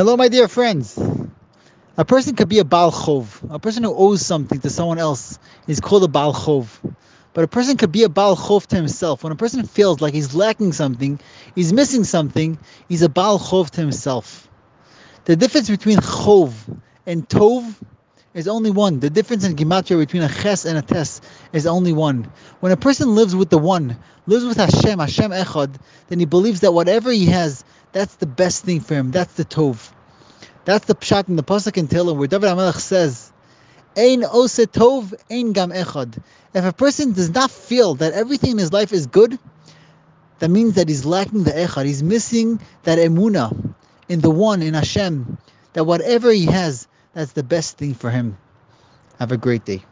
Hello, my dear friends. A person could be a balchov. A person who owes something to someone else is called a balchov. But a person could be a balchov to himself. When a person feels like he's lacking something, he's missing something, he's a balchov to himself. The difference between Chov and Tov is only one. The difference in Gematria between a Ches and a Tes is only one. When a person lives with the one, lives with Hashem, Hashem Echad, then he believes that whatever he has, that's the best thing for him. That's the Tov. That's the pshat in the pasuk in Tehillim where David HaMelech says, "Ein ose tov, ein gam echad." If a person does not feel that everything in his life is good, that means that he's lacking the echad. He's missing that emuna in the one in Hashem. That whatever he has, that's the best thing for him. Have a great day.